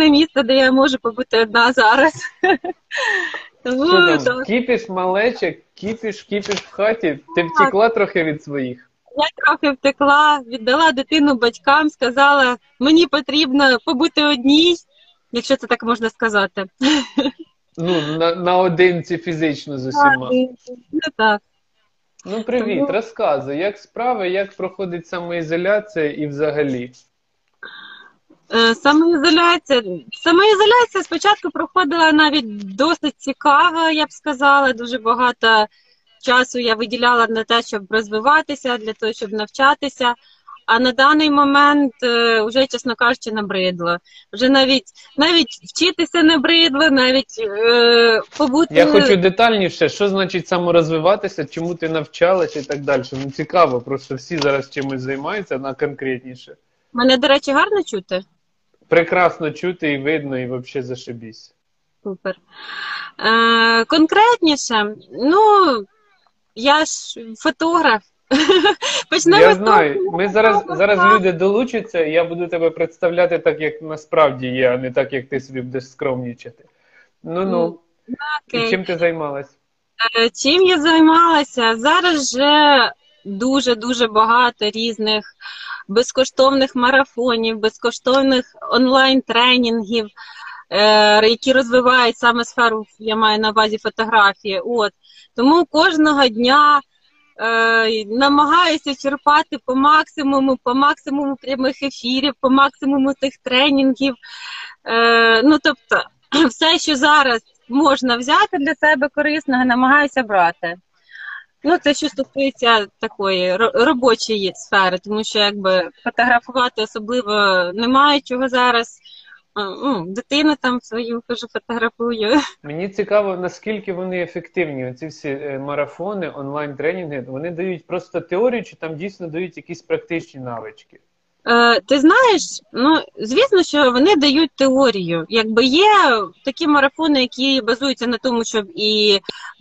корисне місце, де я можу побути одна зараз. Тому так. кіпіш малече, кіпіш, кіпіш в хаті. Ти втекла трохи від своїх. Я трохи втекла, віддала дитину батькам, сказала, мені потрібно побути одній, якщо це так можна сказати. Ну, на, наодинці фізично з усіма. Ну так. Ну, привіт, розказуй, як справи, як проходить самоізоляція і взагалі. Е, Самоізоляція. Самоізоляція спочатку проходила навіть досить цікаво, я б сказала. Дуже багато часу я виділяла на те, щоб розвиватися, для того, щоб навчатися. А на даний момент е, вже, чесно кажучи, набридло. Вже навіть навіть вчитися набридло, навіть е, побути. Я хочу детальніше, що значить саморозвиватися, чому ти навчалася і так далі. Ну цікаво, просто всі зараз чимось займаються на конкретніше. Мене, до речі, гарно чути. Прекрасно чути і видно, і взагалі зашибісь. Супер. Е, конкретніше, ну, я ж фотограф. Почнемо Я з того, знаю, ми зараз зараз люди долучаться, і я буду тебе представляти так, як насправді є, а не так, як ти собі будеш скромнічати. Ну ну, Окей. і чим ти займалась? Е, Чим я займалася? Зараз вже дуже-дуже багато різних безкоштовних марафонів, безкоштовних онлайн-тренінгів, е, які розвивають саме сферу, я маю на увазі фотографії. От. Тому кожного дня е, намагаюся черпати по максимуму, по максимуму прямих ефірів, по максимуму тих тренінгів. Е, ну, тобто, все, що зараз можна взяти для себе корисного, намагаюся брати. Ну, це що стосується такої ро- робочої сфери, тому що якби фотографувати особливо немає чого зараз. Дитина Ну, дитину там свою кажу, фотографую. Мені цікаво, наскільки вони ефективні. Ці всі е, марафони, онлайн-тренінги, вони дають просто теорію, чи там дійсно дають якісь практичні навички? Е, ти знаєш, ну звісно, що вони дають теорію. Якби є такі марафони, які базуються на тому, щоб і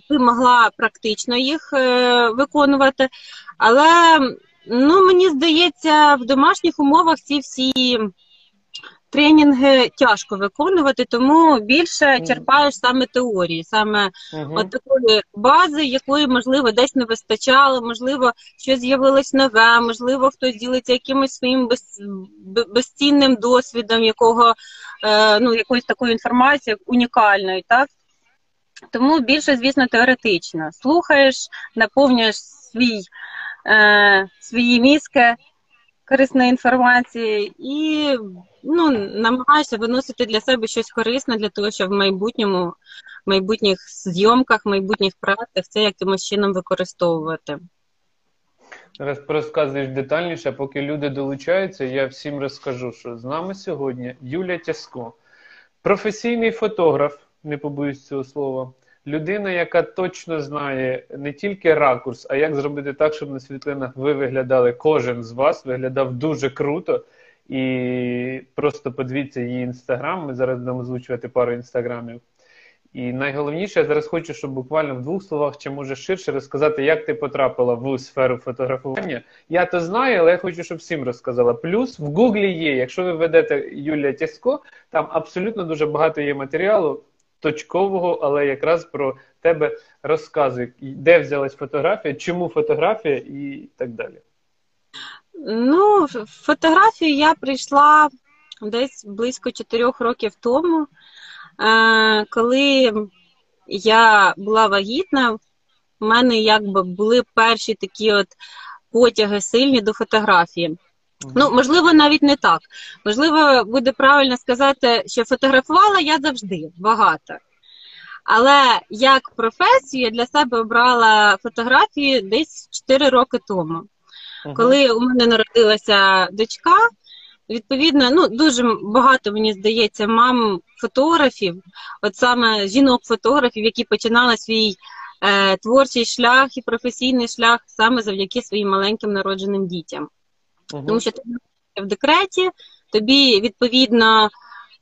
ти могла практично їх е, виконувати. Але ну, мені здається, в домашніх умовах ці всі тренінги тяжко виконувати, тому більше черпаєш саме теорії, саме Угу. От такої бази, якої, можливо, десь не вистачало, можливо, щось з'явилось нове, можливо, хтось ділиться якимось своїм без, безцінним досвідом, якого, е, ну, якоюсь такою інформацією унікальною, так? Тому більше, звісно, теоретично. Слухаєш, наповнюєш свій, е, свої мізки корисної інформації і ну, намагаєшся виносити для себе щось корисне для того, щоб в майбутньому, в майбутніх зйомках, в майбутніх проектах це якимось чином використовувати. Зараз розказуєш детальніше, поки люди долучаються, я всім розкажу, що з нами сьогодні Юля Тяско, професійний фотограф, не побоюсь цього слова, людина, яка точно знає не тільки ракурс, а як зробити так, щоб на світлинах ви виглядали, кожен з вас виглядав дуже круто. І просто подивіться її інстаграм. Ми зараз будемо озвучувати пару інстаграмів. І найголовніше, я зараз хочу, щоб буквально в двох словах чи може ширше розказати, як ти потрапила в сферу фотографування. Я то знаю, але я хочу, щоб всім розказала. Плюс в Гуглі є, якщо ви ведете Юлія Тясько, там абсолютно дуже багато є матеріалу точкового, але якраз про тебе розказує, де взялась фотографія, чому фотографія і так далі. Ну, фотографію я прийшла десь близько чотирьох років тому, е, коли я була вагітна, в мене якби були перші такі от потяги сильні до фотографії. Ну, можливо, навіть не так. Можливо, буде правильно сказати, що фотографувала я завжди багато. Але як професію я для себе обрала фотографії десь 4 роки тому. Мгм. Коли у мене народилася дочка, відповідно, ну дуже багато мені здається мам фотографів, от саме жінок-фотографів, які починали свій е, творчий шлях і професійний шлях саме завдяки своїм маленьким народженим дітям. Мгм. Тому що ти в декреті, тобі відповідно.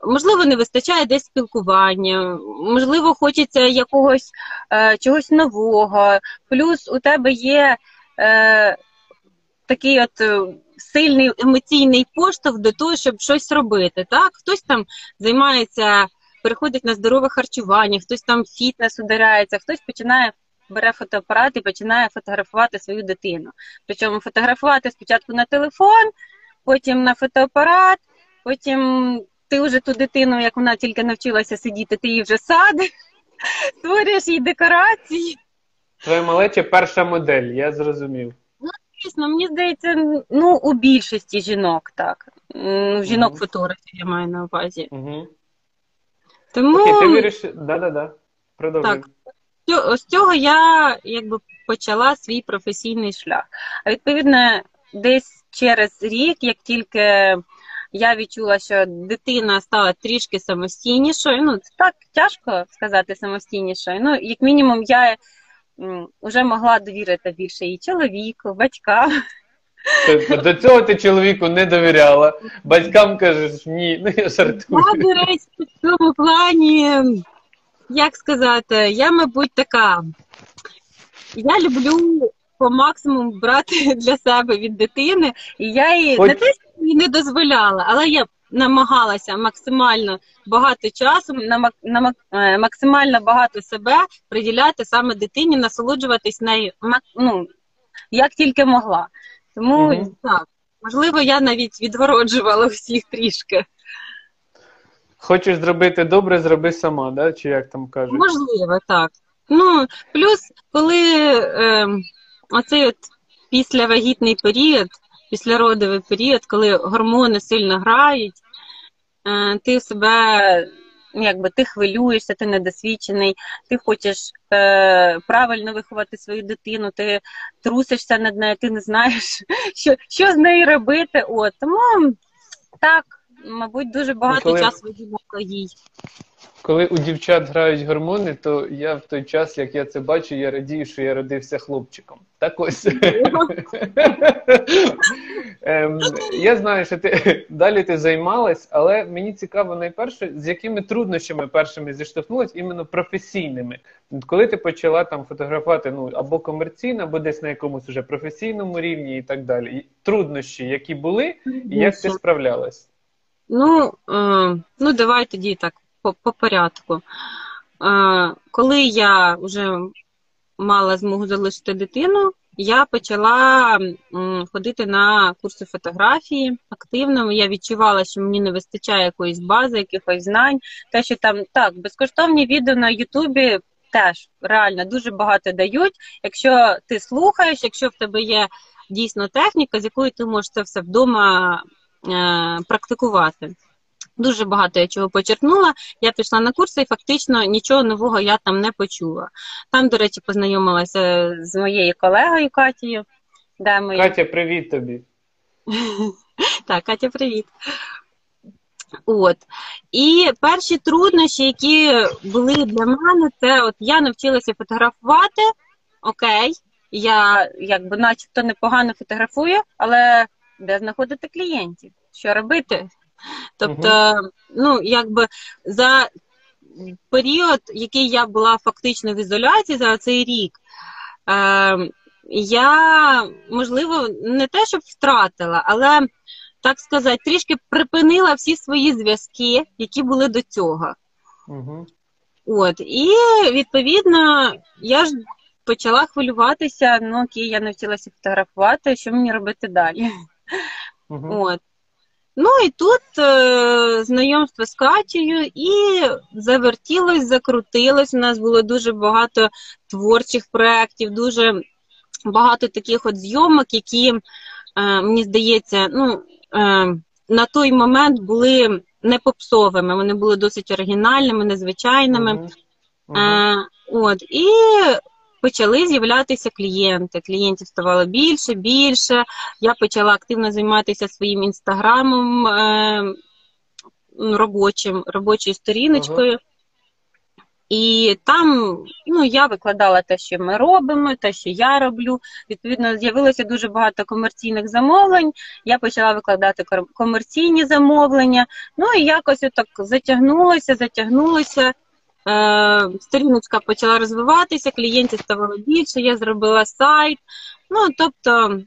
Можливо, не вистачає десь спілкування, можливо, хочеться якогось е, чогось нового. Плюс у тебе є е, такий от е, сильний емоційний поштовх до того, щоб щось робити. Так? Хтось там займається, переходить на здорове харчування, хтось там фітнес ударяється, хтось починає. Бере фотоапарат і починає фотографувати свою дитину. Причому фотографувати спочатку на телефон, потім на фотоапарат, потім ти вже ту дитину, як вона тільки навчилася сидіти, ти її вже садиш, створюєш їй декорації. Твоя малеча перша модель, я зрозумів. Дійсно, мені здається, ну у більшості жінок так. М, Жінок Мгм. фотографів я маю на увазі. Угу. Тому Окей, ти вирішив. Да-да-да. Продовжуй. Так. З цього я якби почала свій професійний шлях. А відповідно, десь через рік, як тільки я відчула, що дитина стала трішки самостійнішою, ну так тяжко сказати самостійнішою. Ну, як мінімум, я вже могла довірити більше і чоловіку, батькам. Тобто до цього ти чоловіку не довіряла. Батькам кажеш ні, ну я жартую. Я, до речі, в цьому плані, як сказати, я, мабуть, така. Я люблю по максимуму брати для себе від дитини, і я їй Хоч- не те, не дозволяла, але я намагалася максимально багато часу, на, на, е, максимально багато себе приділяти саме дитині, насолоджуватись нею, ну, як тільки могла. Тому Мгм. так, можливо, я навіть відгороджувала всіх трішки. Хочеш зробити добре, зроби сама, да? чи як там кажуть? Можливо, так. Ну, плюс, коли е, оцей от післявагітний період, післяродовий період, коли гормони сильно грають, е, ти себе, ну, якби ти хвилюєшся, ти недосвідчений, ти хочеш е, правильно виховати свою дитину, ти трусишся над нею, ти не знаєш, що, що з нею робити. От, тому так, мабуть, дуже багато коли- часу виділяла їй. Коли у дівчат грають гормони, то я в той час, як я це бачу, я радію, що я родився хлопчиком. Так ось. Ем, я знаю, що ти далі ти займалась, але мені цікаво найперше, з якими труднощами першими зіштовхнулась, іменно професійними. Коли ти почала там фотографувати ну або комерційно, або десь на якомусь уже професійному рівні і так далі. Труднощі, які були, і як ти справлялась? Ну, е, ну давай тоді так по, по порядку. Е, коли я вже мала змогу залишити дитину, я почала ходити на курси фотографії активно. Я відчувала, що мені не вистачає якоїсь бази, якихось знань. Те, що там так, безкоштовні відео на Ютубі теж реально дуже багато дають. Якщо ти слухаєш, якщо в тебе є дійсно техніка, з якою ти можеш це все вдома практикувати. Дуже багато я чого почерпнула. Я пішла на курси і фактично нічого нового я там не почула. Там, до речі, познайомилася з моєю колегою Катією. Де ми... Катя, привіт тобі. Так, Катя, привіт. От. І перші труднощі, які були для мене, це от я навчилася фотографувати. Окей, я якби начебто непогано фотографую, але де знаходити клієнтів? Що робити? Тобто, ну, якби за період, який я була фактично в ізоляції за цей рік, е, я, можливо, не те, щоб втратила, але, так сказати, трішки припинила всі свої зв'язки, які були до цього. Угу. От, і відповідно, я ж почала хвилюватися, ну окей, я навчилася фотографувати, що мені робити далі. Угу. От. Ну і тут е, знайомство з Катєю, і завертілось, закрутилось. У нас було дуже багато творчих проєктів, дуже багато таких от зйомок, які, е, мені здається, ну, е, на той момент були не попсовими, вони були досить оригінальними, незвичайними. Угу. Угу. От, і почали з'являтися клієнти. Клієнтів ставало більше, більше. Я почала активно займатися своїм інстаграмом е, робочим, робочою сторіночкою. І там ну, я викладала те, що ми робимо, те, що я роблю. Відповідно, з'явилося дуже багато комерційних замовлень. Я почала викладати комерційні замовлення. Ну і якось отак затягнулося, затягнулося. Е, сторіночка почала розвиватися, клієнтів ставало більше, я зробила сайт. Ну, тобто,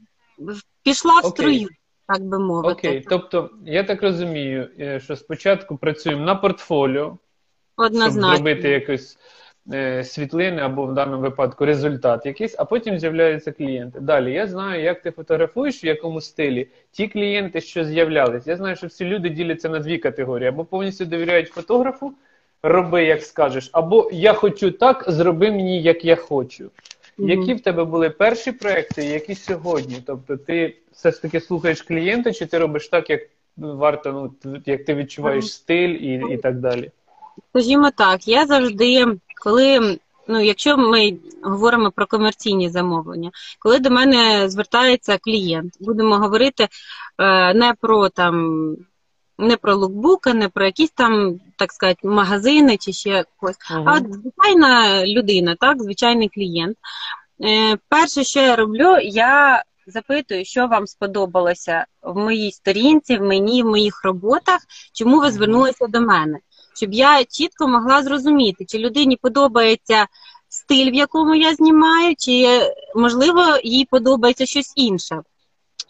пішла в струю, так би мовити. Окей, тобто я так розумію, е, що спочатку працюємо на портфоліо, щоб зробити якось е, світлини або в даному випадку результат якийсь, а потім з'являються клієнти. Далі я знаю, як ти фотографуєш, в якому стилі. Ті клієнти, що з'являлись, я знаю, що всі люди діляться на дві категорії: або повністю довіряють фотографу, роби, як скажеш, або я хочу так, зроби мені, як я хочу. Мгм. Які в тебе були перші проекти, які сьогодні? Тобто, ти все ж таки слухаєш клієнта, чи ти робиш так, як варто, ну як ти відчуваєш стиль і, і так далі? Скажімо так, я завжди, коли, ну, якщо ми говоримо про комерційні замовлення, коли до мене звертається клієнт, будемо говорити е, не про там. Не про лукбука, не про якісь там, так сказати, магазини чи ще когось, Мгм. а звичайна людина, так, звичайний клієнт. Е, перше, що я роблю, я запитую, що вам сподобалося в моїй сторінці, в мені, в моїх роботах, чому ви звернулися до мене, щоб я чітко могла зрозуміти, чи людині подобається стиль, в якому я знімаю, чи можливо їй подобається щось інше.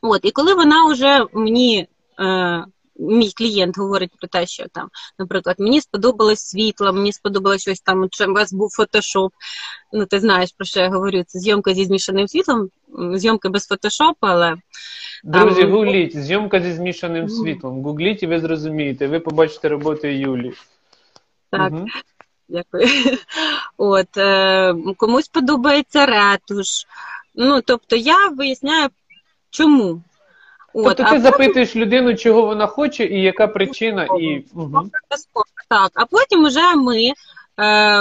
От, і коли вона вже мені. Е, Мій клієнт говорить про те, що там, наприклад, мені сподобалось світло, мені сподобалось щось там, що у вас був фотошоп. Ну, ти знаєш, про що я говорю, це зйомка зі змішаним світлом, зйомка без фотошопу, але Друзі, Там- гугліть, зйомка зі змішаним світлом. Гугліть і ви зрозумієте, ви побачите роботи Юлі. так, Мгм. дякую. От, е, комусь подобається ретуш. Ну, тобто я виясняю, чому. От, Тобто а ти запитуєш людину, чого вона хоче, і яка причина, і угу. Так, а потім вже ми е,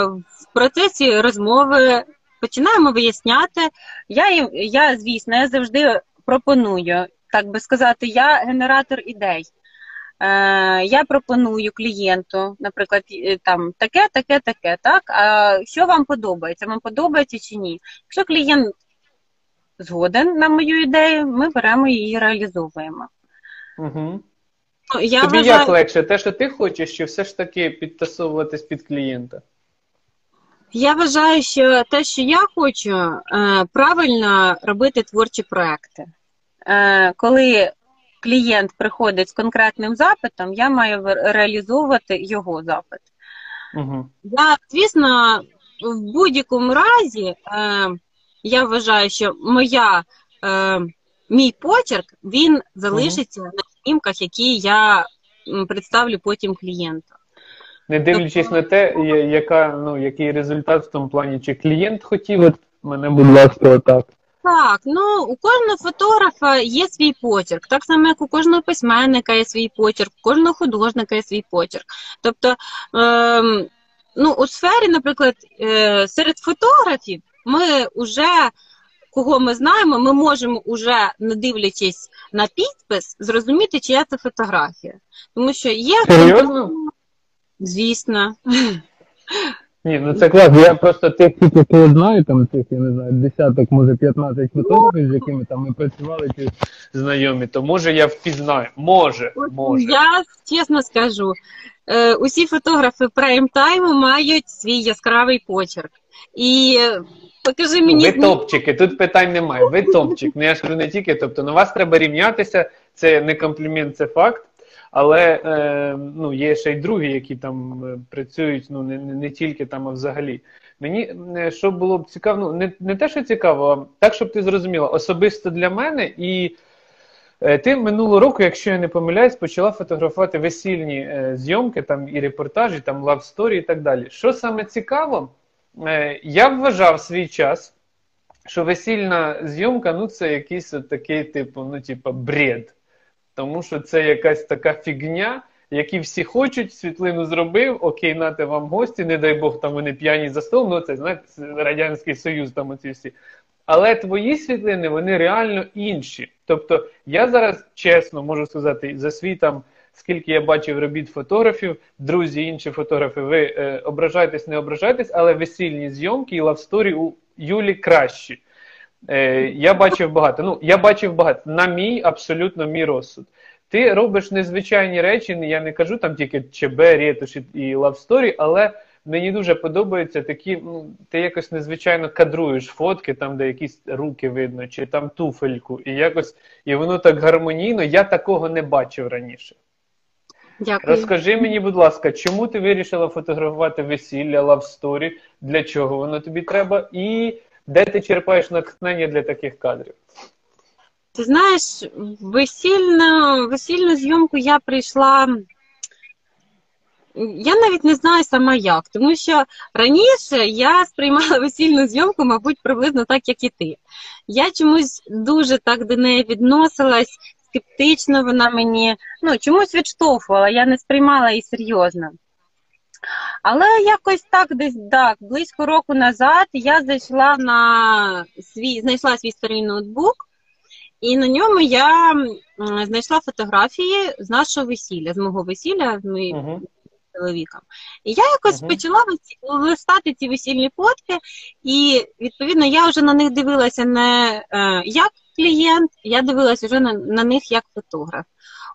в процесі розмови починаємо виясняти. Я, їм- я, звісно, я завжди пропоную, так би сказати, я генератор ідей. Е, я пропоную клієнту, наприклад, е, там таке, таке, таке, так. А що вам подобається? Вам подобається чи ні? Якщо клієнт згоден на мою ідею, ми беремо її і реалізовуємо. Угу. Ну, Я Тобі вважаю, як легше, те, що ти хочеш, чи все ж таки підтасовуватись під клієнта? Я вважаю, що те, що я хочу, е, правильно робити творчі проекти. Е, Коли клієнт приходить з конкретним запитом, я маю реалізовувати його запит. Угу. Я, звісно, в будь-якому разі е, я вважаю, що моя, е, мій почерк він залишиться на знімках, які я представлю потім клієнту. Не дивлячись на те, яка, ну, який результат в тому плані, чи клієнт хотів, от мене, будь ласка, отак. Так, ну у кожного фотографа є свій почерк, так само, як у кожного письменника є свій почерк, у кожного художника є свій почерк. Тобто, ем, ну, у сфері, наприклад, е, серед фотографів ми вже, кого ми знаємо, ми можемо уже, не дивлячись на підпис, зрозуміти, чия це фотографія. Тому що є Серйозно? звісно. Ні, ну це клас. Я просто тих, тільки кого знаю, там цих, я не знаю, десяток, може 15 фотографів, з якими там ми працювали, чи знайомі, то може я впізнаю. Може, От може. Я чесно скажу, е, усі фотографи прайм-тайму мають свій яскравий почерк. І е, покажи мені Ви топчики, тут питань немає. Ви топчик. Ну я ж кажу не тільки. Тобто на вас треба рівнятися. Це не комплімент, це факт. Але е, ну, є ще й другі, які там е, працюють, ну не, не, не тільки там, а взагалі. Мені е, що було б цікаво, ну не, не те, що цікаво, а так, щоб ти зрозуміла, особисто для мене і. Ти минулого року, якщо я не помиляюсь, почала фотографувати весільні зйомки, там і репортажі, там story і так далі. Що саме цікаво, я вважав свій час, що весільна зйомка, ну це якийсь от такий, типу, ну, типу, бред. Тому що це якась така фігня, які всі хочуть, світлину зробив, окей, нате вам гості, не дай Бог, там вони п'яні за столом, ну це знаєте, Радянський Союз, там оці всі. Але твої світлини, вони реально інші. Тобто, я зараз чесно можу сказати, за свій там, скільки я бачив робіт фотографів, друзі, інші фотографи, ви е, ображайтесь, не ображайтесь, але весільні зйомки і love story у Юлі кращі. Е, я бачив багато. Ну, я бачив багато. На мій абсолютно мій розсуд. Ти робиш незвичайні речі, я не кажу там тільки ЧБ, ретуш і- love story, але мені дуже подобаються такі, ну, ти якось незвичайно кадруєш фотки, там, де якісь руки видно, чи там туфельку, і якось, і воно так гармонійно, я такого не бачив раніше. Дякую. Розкажи мені, будь ласка, чому ти вирішила фотографувати весілля, love story, для чого воно тобі треба, і де ти черпаєш натхнення для таких кадрів? Ти знаєш, весільну, весільну зйомку я прийшла. Я навіть не знаю сама як, тому що раніше я сприймала весільну зйомку, мабуть, приблизно так, як і ти. Я чомусь дуже так до неї відносилась, скептично вона мені ну, чомусь відштовхувала, я не сприймала її серйозно. Але якось так, десь так, близько року назад я зайшла на свій, знайшла свій старий ноутбук, і на ньому я знайшла фотографії з нашого весілля, з мого весілля, з. Чоловіком. І я якось uh-huh. почала листати ці весільні фотки, і відповідно я вже на них дивилася не е, як клієнт, я дивилася вже на, на них як фотограф.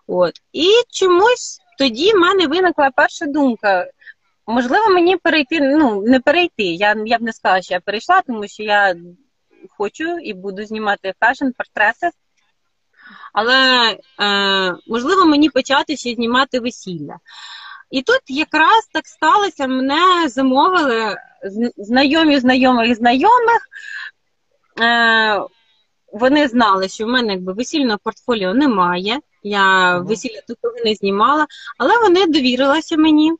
От. І чомусь тоді в мене виникла перша думка. Можливо, мені перейти, ну, не перейти. Я я б не сказала, що я перейшла, тому що я хочу і буду знімати фешн-портрети. Але е, можливо мені почати ще знімати весілля. І тут якраз так сталося, мене замовили знайомі знайомих знайомих. Е, Вони знали, що в мене якби весільного портфоліо немає. Я весілля такого не знімала, але вони довірилися мені.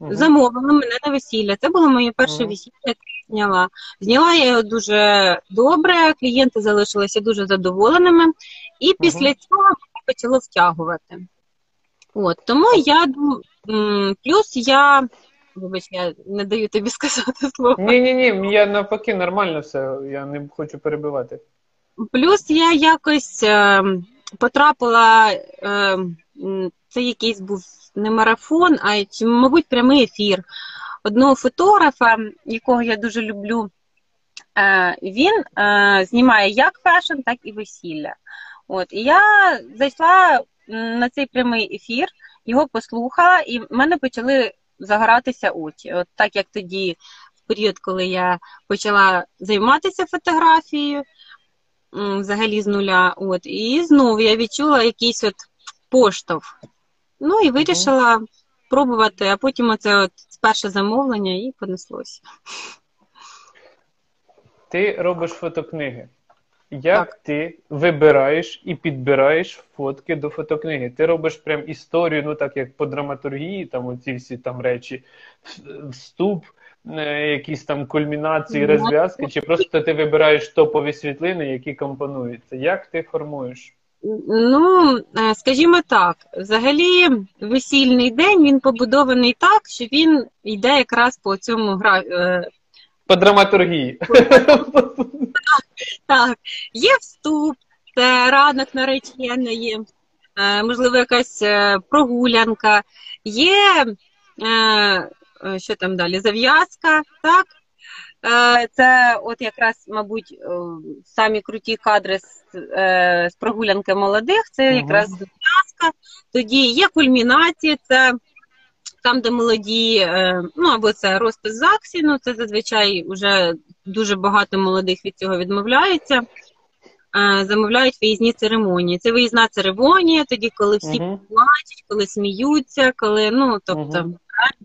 Uh-huh. Замовили мене на весілля. Це було моє перше uh-huh. весілля, яке я зняла. Зняла я його дуже добре, клієнти залишилися дуже задоволеними, і після цього мене почало втягувати. От, Тому я плюс я. Вибач, я не даю тобі сказати слово. Ні, ні, ні, я навпаки нормально все, я не хочу перебивати. Плюс я якось е, потрапила, е, це якийсь був не марафон, а мабуть, прямий ефір одного фотографа, якого я дуже люблю. Е, він е, знімає як fashion, так і весілля. От, І я зайшла на цей прямий ефір, його послухала, і в мене почали загоратися очі. От так як тоді, в період, коли я почала займатися фотографією, взагалі з нуля. От, І знову я відчула якийсь от поштовх. Ну і вирішила угу. пробувати, а потім оце от перше замовлення і понеслося. Ти робиш фотокниги. Як так. ти вибираєш і підбираєш фотки до фотокниги? Ти робиш прям історію, ну так як по драматургії, там оці всі там речі, вступ, е, якісь там кульмінації, розв'язки, чи просто ти вибираєш топові світлини, які компонуються? Як ти формуєш? Ну, е, скажімо так, взагалі весільний день він побудований так, що він йде якраз по цьому гра. Е, по драматургії. Так, є вступ, це ранок нареченої, е, можливо, якась прогулянка, є що там далі, зав'язка, так? Е, це от якраз, мабуть, е, самі круті кадри з, е, з прогулянки молодих, це якраз зв'язка. Тоді є кульмінація, це там, де молоді, ну або це розпис ЗАГСі, ну це зазвичай вже дуже багато молодих від цього відмовляються. Замовляють виїзні церемонії. Це виїзна церемонія, тоді, коли всі uh-huh. плачуть, коли сміються, коли ну тобто uh-huh.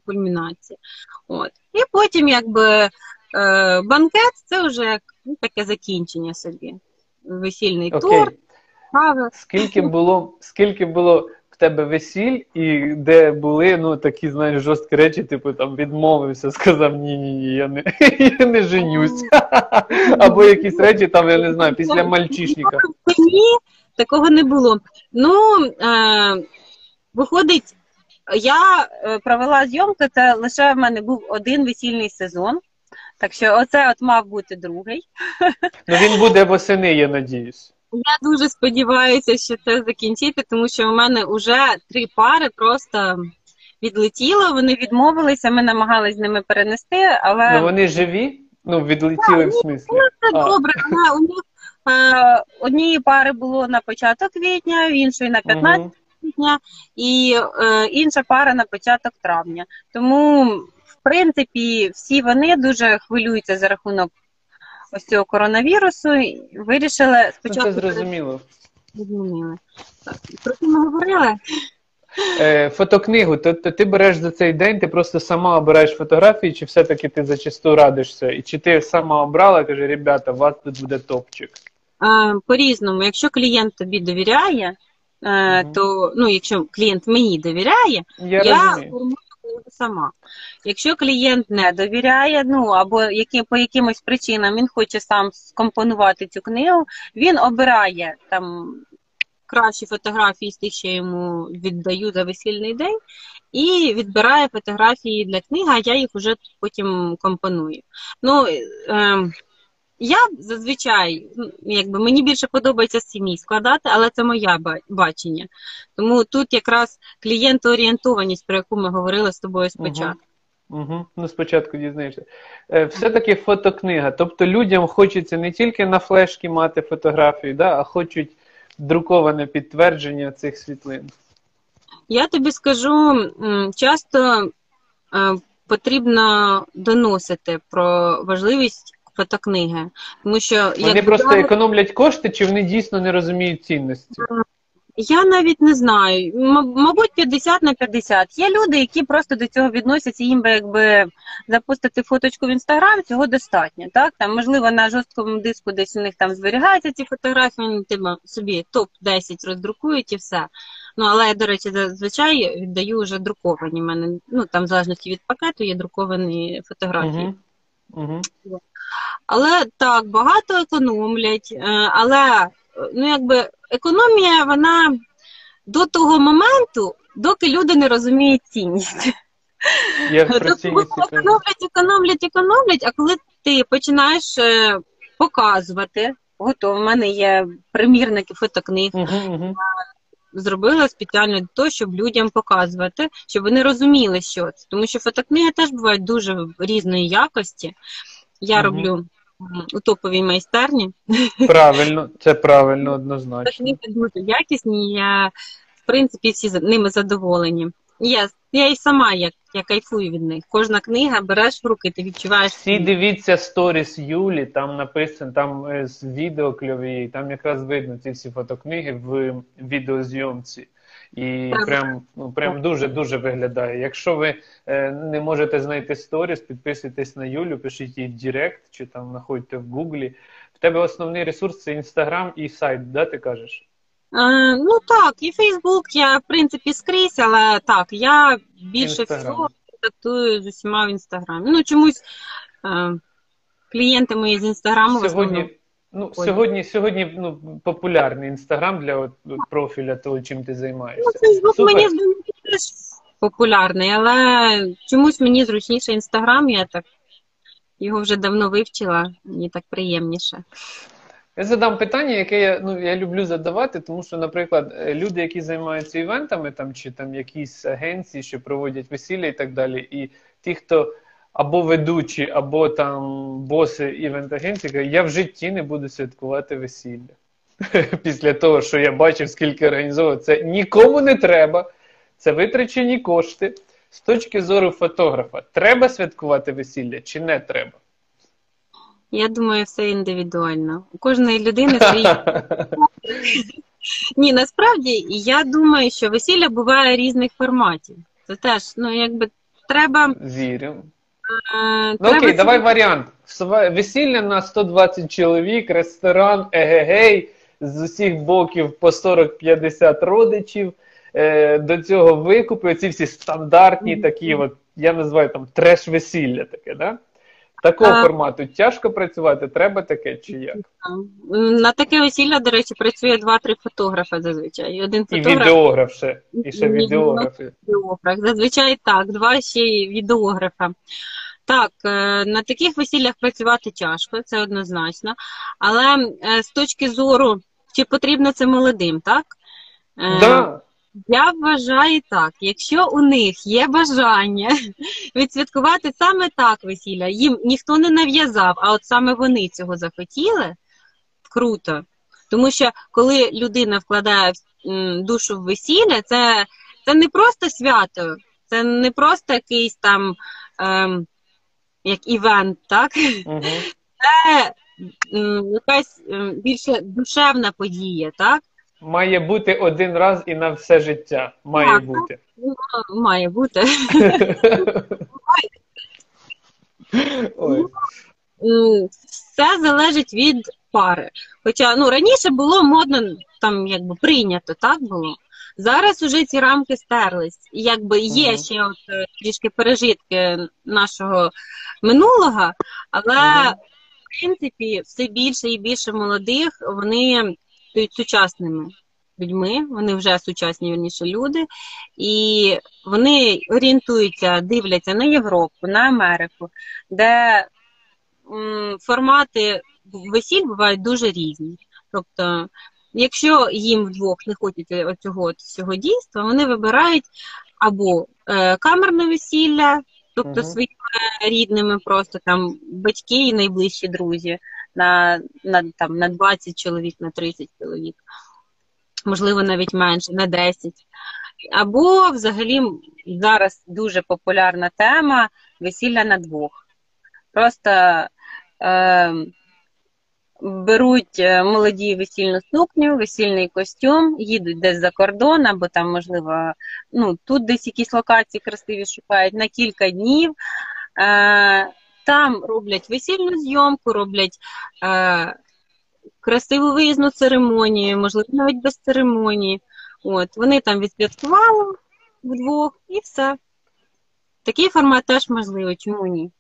кульмінація. От. І потім, якби Е, банкет це вже ну, таке закінчення собі. Весільний торт. Кава. Скільки було скільки було тебе весіль, і де були ну, такі знаєш, жорсткі речі, типу там відмовився, сказав ні-ні, ні я не я не женюсь. Або якісь речі, там, я не знаю, після мальчишника. Ні, такого не було. Ну, е, виходить, я е, провела зйомку, це лише в мене був один весільний сезон. Так що оце от мав бути другий. Ну він буде восени, я надіюсь. Я дуже сподіваюся, що це закінчити, тому що у мене вже три пари просто відлетіло, вони відмовилися, ми намагалися з ними перенести, але. Ну вони живі? Ну, відлетіли в смислі. Ну, це добре, але у них е, однієї пари було на початок квітня, в іншої на 15 угу. квітня і е, інша пара на початок травня. Тому, в принципі, всі вони дуже хвилюються за рахунок ось цього коронавірусу. і Вирішили Ну, спочатку Це зрозуміло. змінили. Про що ми говорили? Е, фотокнигу, то, то ти береш за цей день, ти просто сама обираєш фотографії, чи все-таки ти зачасту радишся? І чи ти сама обрала, каже, ребята, у вас тут буде топчик. Е, По-різному, якщо клієнт тобі довіряє, е, то ну, якщо клієнт мені довіряє, Я, я формую сама. Якщо клієнт не довіряє, ну або які, по якимось причинам він хоче сам скомпонувати цю книгу, він обирає там кращі фотографії з тих, що йому віддаю за весільний день, і відбирає фотографії для книги, а я їх вже потім компоную. Ну, е, я зазвичай, ну, якби мені більше подобається сім'ї складати, але це ба- бачення. Тому тут якраз клієнтоорієнтованість, про яку ми говорили з тобою спочатку. Угу. Ну, спочатку дізнаєшся. Е, все-таки фотокнига. Тобто людям хочеться не тільки на флешці мати фотографію, да, а хочуть друковане підтвердження цих світлин. Я тобі скажу, часто е, потрібно доносити про важливість фотокниги, тому що Вони як просто зараз- економлять кошти, чи вони дійсно не розуміють цінності? Я навіть не знаю. М- мабуть, 50 на 50. Є люди, які просто до цього відносяться, їм би якби запустити фоточку в інстаграм, цього достатньо. Так там можливо на жорсткому диску десь у них там зберігаються ці фотографії, вони типу, собі топ 10 роздрукують і все. Ну але я, до речі, зазвичай віддаю вже друковані. У мене ну там в залежності від пакету є друковані фотографії. Угу. Угу. Але так, багато економлять, е, але е, ну якби економія вона до того моменту, доки люди не розуміють цінність. Я економлять, економлять, економлять, а коли ти починаєш е, показувати, готово, в мене є примірники фотокниг, Угу, угу. зробила спеціально для того, щоб людям показувати, щоб вони розуміли, що це. Тому що фотокниги теж бувають дуже різної якості. Я роблю у топовій майстерні. Правильно, це правильно, однозначно. Книги дуже якісні, я в принципі всі за- ними задоволені. Я, я і сама як, я кайфую від них. Кожна книга береш в руки, ти відчуваєш. Всі дивіться сторіс Юлі, там написано, там е, з відео кльові, там якраз видно ці всі фотокниги в відеозйомці. І прям, ну, прям дуже-дуже виглядає. Якщо ви е, не можете знайти сторіс, підписуйтесь на Юлю, пишіть їй в Директ чи там знаходьте в Гуглі. В тебе основний ресурс це Інстаграм і сайт, да, ти кажеш? Е, ну так, і Фейсбук я в принципі скрізь, але так, я більше Інстаграм. всього контактую з усіма в інстаграмі. Ну чомусь е, клієнти мої з інстаграму. Сьогодні, ну, Ой. сьогодні, сьогодні ну, популярний інстаграм для от, профіля того, чим ти Ну, займаєшся. Фейсбук Супер. мені теж популярний, але чомусь мені зручніше інстаграм, я так його вже давно вивчила, мені так приємніше. Я задам питання, яке я, ну, я люблю задавати, тому що, наприклад, е, люди, які займаються івентами, там, чи там якісь агенції, що проводять весілля і так далі, і ті, хто або ведучі, або там боси івент-агенції, кажуть, я в житті не буду святкувати весілля. Після того, що я бачив, скільки організовано, це нікому не треба, це витрачені кошти. З точки зору фотографа, треба святкувати весілля чи не треба? Я думаю, все індивідуально. У кожної людини свої. Ні, насправді я думаю, що весілля буває різних форматів. Це теж, ну якби треба. Вірю. Е, Ну треба окей, давай варіант. Весілля на 120 чоловік, ресторан, егегей, з усіх боків по 40-50 родичів. Е, до цього викупи, ці всі стандартні такі, от, я називаю там треш-весілля таке, да? Такого А. формату тяжко працювати, треба таке чи як? На таке весілля, до речі, працює два-три фотографа зазвичай. Один І відеограф ще, і ще відеографи. відеограф. Зазвичай так, два ще й відеографа. Так, е, на таких весіллях працювати тяжко, це однозначно. Але е, з точки зору, чи потрібно це молодим, так? Е, Да. Я вважаю так, якщо у них є бажання відсвяткувати саме так весілля, їм ніхто не нав'язав, а от саме вони цього захотіли, круто. Тому що коли людина вкладає душу в весілля, це, це не просто свято, це не просто якийсь там ем, як івент, так? Угу. Це якась більше душевна подія, так? Має бути один раз і на все життя. Має Так. бути. Ну, Має бути. Ой. Все залежить від пари. Хоча ну раніше було модно, там якби прийнято, так було. Зараз уже ці рамки стерлись. І якби є ще от е, трішки пережитки нашого минулого, але в принципі все більше і більше молодих вони сучасними людьми, вони вже сучасні вірніше люди, і вони орієнтуються, дивляться на Європу, на Америку, де формати весіль бувають дуже різні. Тобто, якщо їм вдвох не хочеться оцього всього дійства, вони вибирають або е, камерне весілля, тобто Мгм. своїми рідними, просто там батьки і найближчі друзі на, на, там, на 20 чоловік, на 30 чоловік, можливо, навіть менше, на 10. Або взагалі зараз дуже популярна тема весілля на двох. Просто е, беруть е, молоді весільну сукню, весільний костюм, їдуть десь за кордон, або там, можливо, ну, тут десь якісь локації красиві шукають на кілька днів. Е, там роблять весільну зйомку, роблять е, красиву виїзну церемонію, можливо, навіть без церемонії. От, вони там відсвяткували вдвох і все. Такий формат теж можливий, чому ні?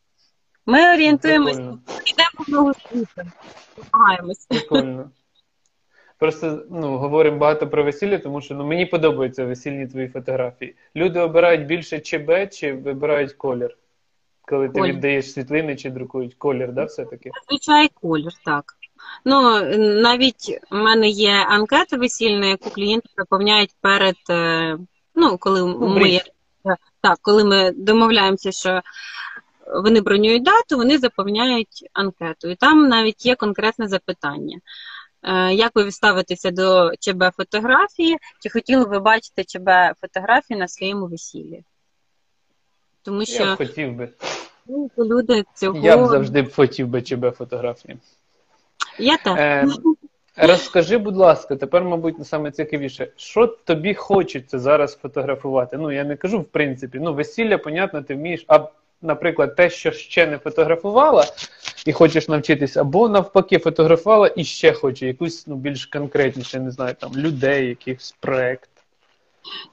Ми орієнтуємося, Прикольно. йдемо в ногу світу, намагаємося. Прикольно. Просто ну, говоримо багато про весілля, тому що ну, мені подобаються весільні твої фотографії. Люди обирають більше ЧБ чи вибирають колір? Коли ти Колір. віддаєш світлини чи друкують колір, да, все-таки? Зазвичай колір, так. Ну, навіть в мене є анкета весільна, яку клієнти заповняють перед, е, ну, коли ми, так, коли ми домовляємося, що вони бронюють дату, вони заповняють анкету. І там навіть є конкретне запитання. Е, Як ви ставитеся до ЧБ фотографії? Чи хотіли ви бачити ЧБ фотографії на своєму весіллі? Тому Я що б хотів би. Ну, люди цього Я б завжди б хотів би ЧБ фотографії. Я теж. Е, розкажи, будь ласка, тепер, мабуть, саме цікавіше, що тобі хочеться зараз фотографувати? Ну, я не кажу, в принципі, ну, весілля, понятно, ти вмієш, а, наприклад, те, що ще не фотографувала, і хочеш навчитись, або навпаки, фотографувала і ще хоче якусь ну, більш конкретніше, не знаю, там людей, якийсь проект.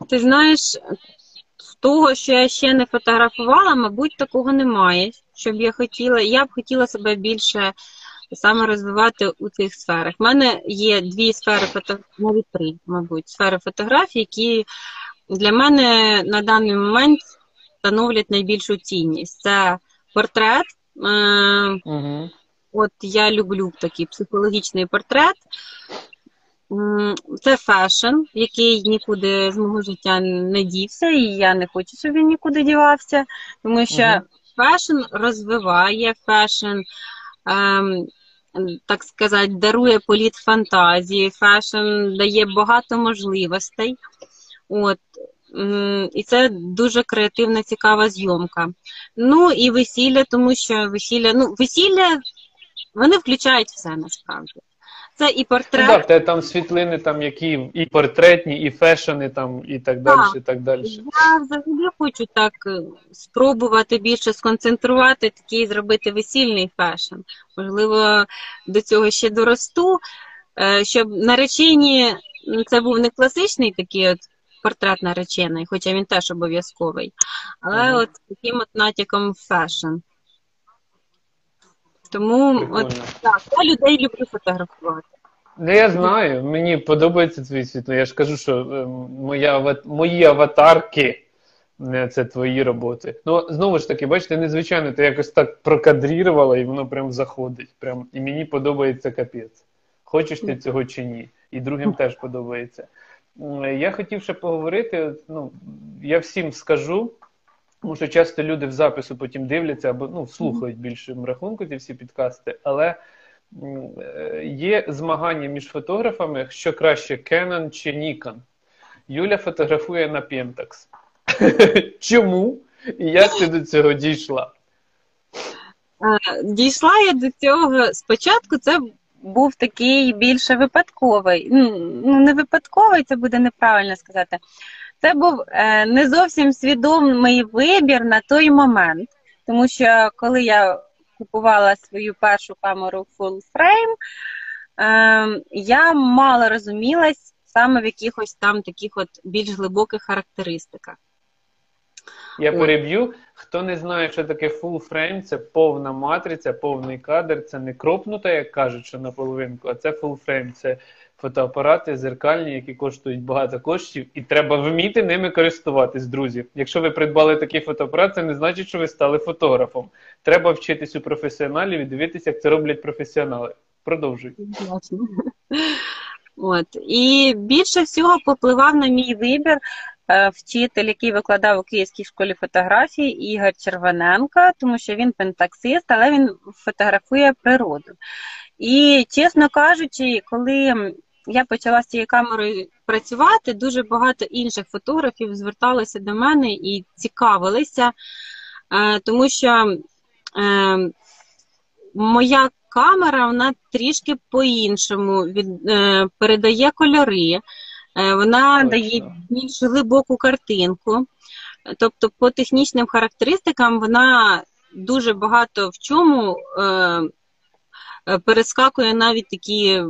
Ти знаєш, того, що я ще не фотографувала, мабуть, такого немає, щоб я хотіла. Я б хотіла себе більше саме розвивати у цих сферах. У мене є дві сфери фото... навіть три, мабуть, сфери фотографії, які для мене на даний момент становлять найбільшу цінність. Це портрет. Е, Угу. От я люблю такий психологічний портрет. Це fashion, який нікуди з мого життя не дівся, і я не хочу, щоб він нікуди дівався, тому що Мгм. fashion розвиває, fashion, ем, так сказати, дарує політ фантазії, fashion дає багато можливостей. От. І це дуже креативна, цікава зйомка. Ну і весілля, тому що весілля, ну, весілля, вони включають все насправді. Це і Ну, портрет, так, те там світлини, там які і портретні, і фешени, там, і так далі, і так далі. Я взагалі хочу так е, спробувати більше сконцентрувати такий, зробити весільний fashion. Можливо, до цього ще доросту, е, щоб наречені це був не класичний такий от портрет наречений, хоча він теж обов'язковий, але Мгм. от таким от натяком fashion. Тому Прикольно. от так, я людей люблю фотографувати. Ну, я знаю, мені подобається твій світло. Я ж кажу, що е, моя, мої аватарки е, це твої роботи. Ну, знову ж таки, бачите, незвичайно, ти якось так прокадрірувала, і воно прям заходить. Прям, і мені подобається капець. Хочеш ти цього чи ні? І другим теж подобається. Я хотів ще поговорити. Ну, я всім скажу, тому що часто люди в запису потім дивляться або ну, слухають більшим рахунку ці всі підкасти, але е, є змагання між фотографами, що краще Canon чи Nikon. Юля фотографує на Pentax. Чому? І як ти до цього дійшла? Дійшла я до цього спочатку. Це був такий більше випадковий. Ну, не випадковий, це буде неправильно сказати. Це був е, не зовсім свідомий вибір на той момент, тому що коли я купувала свою першу камеру Full Frame, е, я мало розумілась саме в якихось там таких от більш глибоких характеристиках. Я переб'ю. Хто не знає, що таке full frame, це повна матриця, повний кадр. Це не кропнута, як кажуть, що наполовинку, а це full frame. Це фотоапарати зеркальні, які коштують багато коштів, і треба вміти ними користуватись, друзі. Якщо ви придбали такий фотоапарат, це не значить, що ви стали фотографом. Треба вчитись у професіоналів і дивитися, як це роблять професіонали. Продовжуй. От. І більше всього попливав на мій вибір е, вчитель, який викладав у Київській школі фотографії Ігор Червоненко, тому що він пентаксист, але він фотографує природу. І, чесно кажучи, коли я почала з цією камерою працювати, дуже багато інших фотографів зверталися до мене і цікавилися, е, тому що е, моя камера вона трішки по-іншому від, е, передає кольори, вона Точно. дає більш глибоку картинку. Тобто, по технічним характеристикам вона дуже багато в чому перескакує навіть такі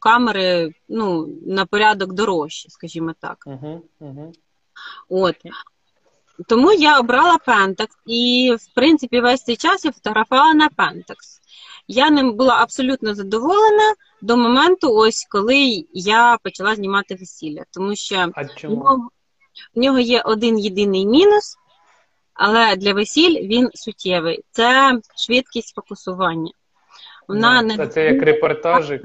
камери ну, на порядок дорожчі, скажімо так. Угу, угу. От. Тому я обрала Pentax і, в принципі, весь цей час я фотографувала на Pentax. Я ним була абсолютно задоволена до моменту, ось коли я почала знімати весілля. Тому що А в нього, в нього є один єдиний мінус, але для весіль він суттєвий. Це швидкість фокусування. Вона не це як репортажик.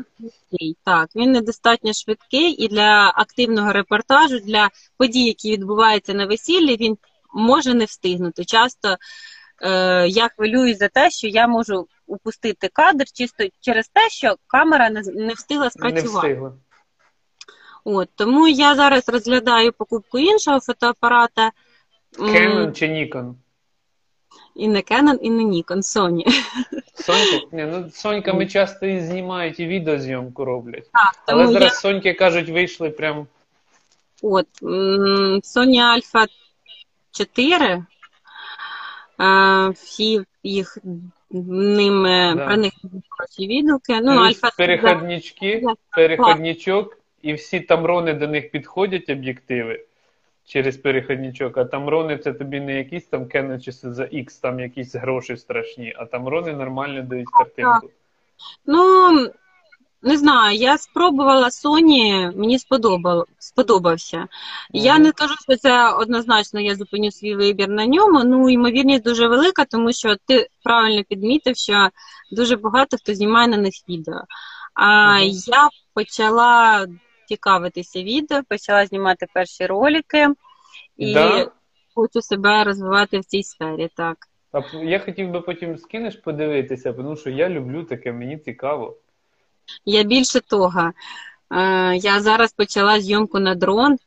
Так, він недостатньо швидкий і для активного репортажу, для подій, які відбуваються на весіллі, він може не встигнути. Часто е, я хвилююсь за те, що я можу упустити кадр чисто через те, що камера не, не встигла Не спрацювати. встигла. От, тому я зараз розглядаю покупку іншого фотоапарата. Canon чи Nikon? І не Canon, і не Nikon, Sony. Соньку? Ні, ну Соньками часто і знімають, і відеозйомку роблять. Так, Але тому зараз Соньки кажуть, вийшли прям. От, Sony Alpha 4, е, всі їх ними, Да. про них хороші відгуки. Ну, плюс Alpha переходнички, Да. переходничок, і всі тамрони до них підходять об'єктиви через переходничок, а тамрони це тобі не якісь там Canon за X, там якісь гроші страшні, а тамрони нормально дають картинку. Ну, не знаю, я спробувала Sony, мені сподобав, сподобався. Я не кажу, що це однозначно я зупиню свій вибір на ньому. Ну, ймовірність дуже велика, тому що ти правильно підмітив, що дуже багато хто знімає на них відео. А Мгм. я почала цікавитися відео, почала знімати перші ролики і Да? хочу себе розвивати в цій сфері. Так. А я хотів би потім скинеш подивитися, тому що я люблю таке, мені цікаво. Я більше того, е, я зараз почала зйомку на дрон.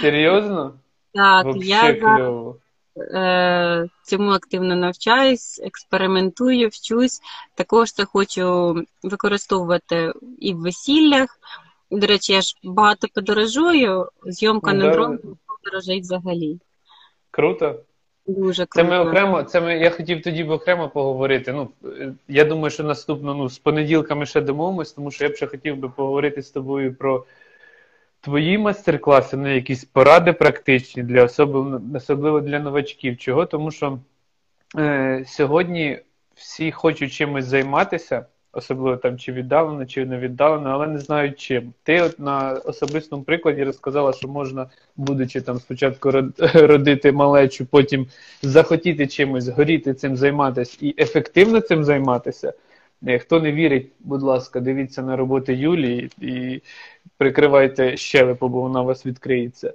Серйозно? Так, Вообще я кльово. Е, цьому активно навчаюсь, експериментую, вчусь. Також це хочу використовувати і в весіллях. До речі, я ж багато подорожую. Зйомка Ну, на дрон подорожить взагалі. Круто. Дуже круто. Це ми окремо, це ми, я хотів тоді б окремо поговорити. Ну, я думаю, що наступно, ну, з понеділка ми ще домовимось, тому що я б ще хотів би поговорити з тобою про твої майстер-класи, ну, якісь поради практичні для особливо, особливо для новачків. Чого? Тому що е, сьогодні всі хочуть чимось займатися, особливо там чи віддалено, чи не віддалено, але не знають чим. Ти от на особистому прикладі розказала, що можна, будучи там спочатку род- родити малечу, потім захотіти чимось, горіти цим займатися і ефективно цим займатися. Е, Хто не вірить, будь ласка, дивіться на роботи Юлії і прикривайте щелепу, бо вона у вас відкриється.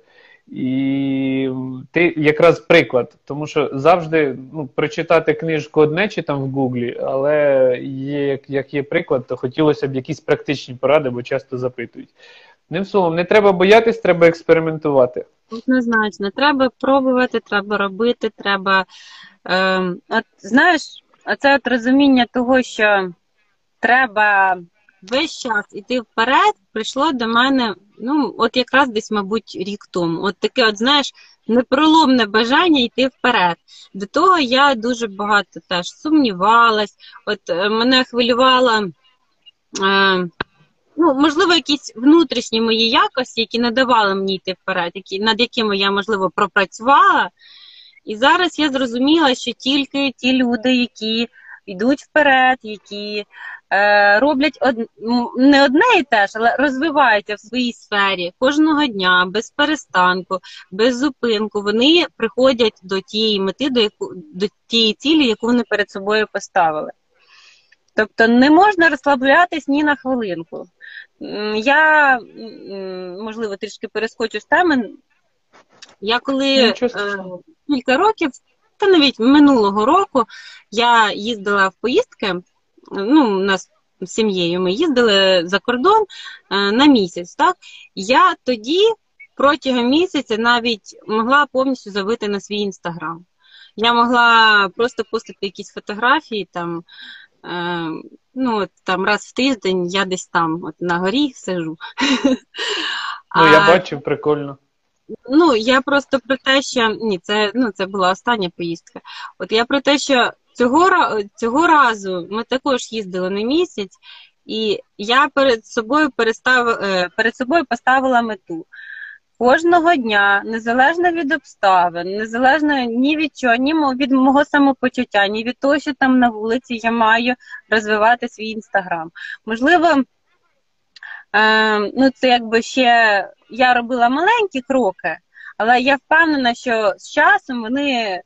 І ти якраз приклад, тому що завжди ну, прочитати книжку одне чи там в Гуглі, але є, як, як є приклад, то хотілося б якісь практичні поради, бо часто запитують. Ним словом, не треба боятись, треба експериментувати. Однозначно, треба пробувати, треба робити, треба. Е, от, Знаєш, оце от розуміння того, що треба весь час іти вперед, прийшло до мене, ну, от якраз десь, мабуть, рік тому. От таке, от, знаєш, непроломне бажання йти вперед. До того я дуже багато теж сумнівалась, от е, мене хвилювала. Е, Ну, можливо, якісь внутрішні мої якості, які не давали мені йти вперед, які, над якими я, можливо, пропрацювала. І зараз я зрозуміла, що тільки ті люди, які йдуть вперед, які роблять не одне і те ж, але розвиваються в своїй сфері кожного дня, без перестанку, без зупинку, вони приходять до тієї мети, до, яку... до тієї цілі, яку вони перед собою поставили. Тобто не можна розслаблятись ні на хвилинку. Я, можливо, трішки перескочу з теми. Я коли е, кілька років, та навіть минулого року, я їздила в поїздки, ну, у нас з сім'єю ми їздили за кордон е, на місяць. так? Я тоді протягом місяця навіть могла повністю забити на свій інстаграм. Я могла просто постити якісь фотографії там Е, ну, там раз в тиждень я десь там от, на горі сижу. Ну, я бачу, прикольно. Ну, я просто про те, що ні, це ну, це була остання поїздка. От я про те, що цього цього разу ми також їздили на місяць, і я перед собою перестав, е, перед собою поставила мету кожного дня, незалежно від обставин, незалежно ні від чого, ні від мого самопочуття, ні від того, що там на вулиці я маю розвивати свій інстаграм. Можливо, е, ну це якби ще я робила маленькі кроки, але я впевнена, що з часом вони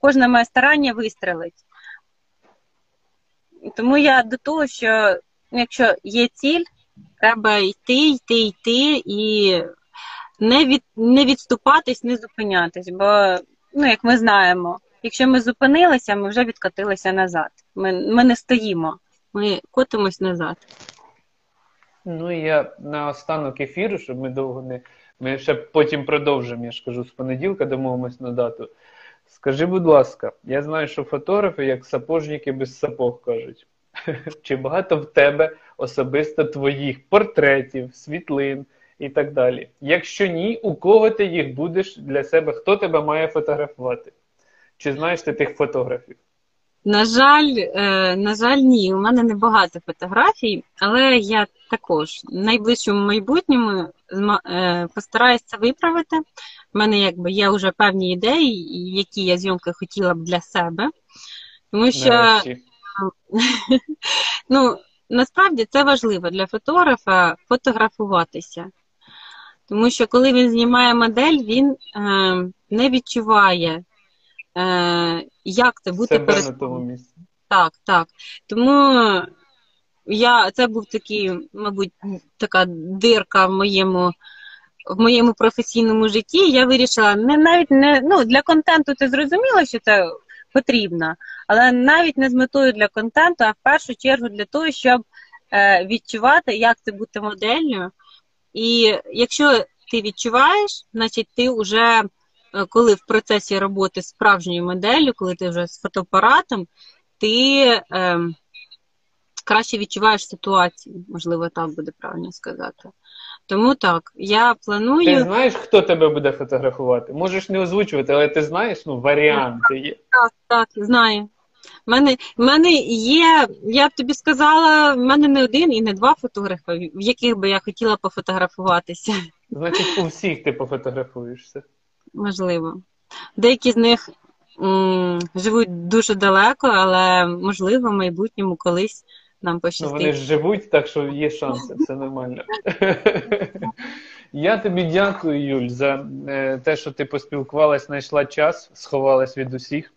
кожне моє старання вистрелить. Тому я до того, що якщо є ціль, треба йти, йти, йти і не від не відступатись, не зупинятись. Бо, ну як ми знаємо, якщо ми зупинилися, ми вже відкотилися назад. Ми, Ми не стоїмо, ми котимось назад. Ну я на останок ефіру, щоб ми довго не. Ми ще потім продовжимо, я ж кажу, з понеділка домовимось на дату. Скажи, будь ласка, я знаю, що фотографи, як сапожники без сапог кажуть. Чи багато в тебе особисто твоїх портретів, світлин, і так далі. Якщо ні, у кого ти їх будеш для себе, хто тебе має фотографувати? Чи знаєш ти тих фотографів? На жаль, е, на жаль, ні. У мене небагато фотографій, але я також в найближчому майбутньому е, постараюся це виправити. У мене якби є вже певні ідеї, які я зйомки хотіла б для себе. Тому що ну, насправді це важливо для фотографа фотографуватися. Тому що коли він знімає модель, він е, не відчуває, як це бути перед... на тому місці. Так, так. Тому я це був такий, мабуть, така дирка в моєму в моєму професійному житті. Я вирішила не навіть не ну для контенту це зрозуміло, що це потрібно, але навіть не з метою для контенту, а в першу чергу для того, щоб е, відчувати, як це бути моделлю. І якщо ти відчуваєш, значить ти вже е, коли в процесі роботи справжньою моделлю, коли ти вже з фотоапаратом, ти е, краще відчуваєш ситуацію, можливо, так буде правильно сказати. Тому так, я планую. Ти знаєш, хто тебе буде фотографувати? Можеш не озвучувати, але ти знаєш, ну, варіанти є. Так, так, знаю. У мене мене є, я б тобі сказала, в мене не один і не два фотографи, в яких би я хотіла пофотографуватися. Значить, у всіх ти пофотографуєшся. Можливо. Деякі з них м, живуть дуже далеко, але можливо в майбутньому колись нам пощастить. Ну, Вони ж живуть, так що є шанси, все нормально. Я тобі дякую, Юль, за е, те, що ти поспілкувалась, знайшла час, сховалась від усіх.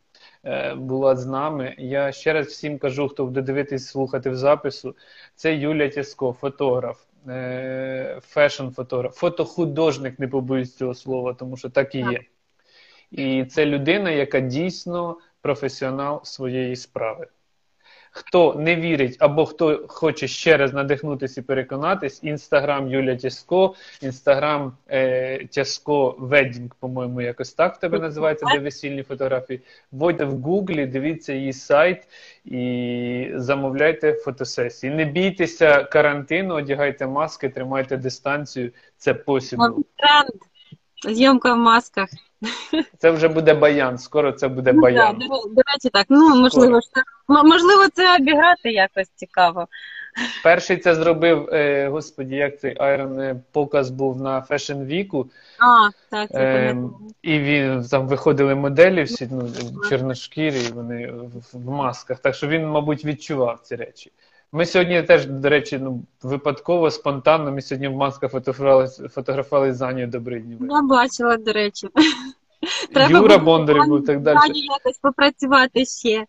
Е, була з нами. Я ще раз всім кажу, хто буде дивитись, слухати в запису. Це Юля Тяско, фотограф. Е, фешн-фотограф, фотохудожник, не побоюсь цього слова, тому що так і є. І це людина, яка дійсно професіонал своєї справи. Хто не вірить або хто хоче ще раз надихнутися і переконатись, інстаграм Юля Тяско, інстаграм Тяско Ведінг, по-моєму, якось так в тебе називається, де весільні фотографії. Вводьте в Гуглі, дивіться її сайт і замовляйте фотосесії. Не бійтеся карантину, одягайте маски, тримайте дистанцію. Це посіб. Зйомка в масках. Це вже буде баян. Скоро це буде Ну, баян. да, до, до так. Ну, можливо, що, м- можливо, це обіграти якось цікаво. Перший це зробив, е, господі, як цей Айрон е, показ був на Fashion Week, А, так, це е, і він там виходили моделі всі ну, чорношкірі, вони в, в масках. Так що він, мабуть, відчував ці речі. Ми сьогодні теж, до речі, ну, випадково, спонтанно, ми сьогодні в масках фотографували, фотографували з Анією Добриднєвою. Я бачила, до речі. Юра Бондарів був так далі. Ані якось попрацювати ще.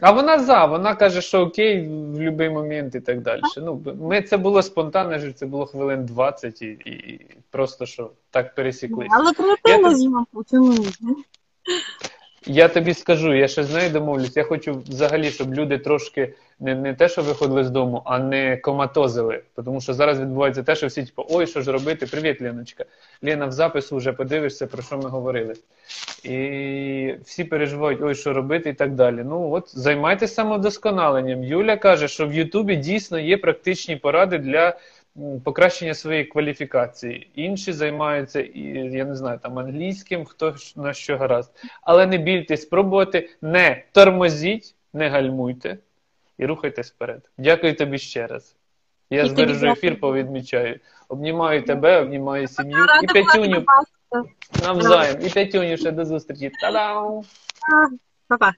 А вона за, вона каже, що окей, в будь-який момент і так далі. Ну, ми це було спонтанно, це було хвилин 20 і, і просто що так пересіклися. Але креативна Я- зйомка, чому ні? Я тобі скажу, я ще з нею домовлюсь. Я хочу взагалі, щоб люди трошки не, не те, що виходили з дому, а не коматозили. Тому що зараз відбувається те, що всі типу, ой, що ж робити? Привіт, Леночка. Лена в запису вже подивишся, про що ми говорили. І всі переживають, ой, що робити, і так далі. Ну от займайтеся самовдосконаленням. Юля каже, що в Ютубі дійсно є практичні поради для покращення своєї кваліфікації. Інші займаються і я не знаю, там англійським, хто на що гаразд. Але не бійтесь спробувати, не тормозіть, не гальмуйте і рухайтесь вперед. Дякую тобі ще раз. Я І збережу ефір, повідмічаю. Обнімаю тебе, обнімаю сім'ю і п'ятюню навзаєм. І п'ятюню ще до зустрічі. Та-дам! Па-па.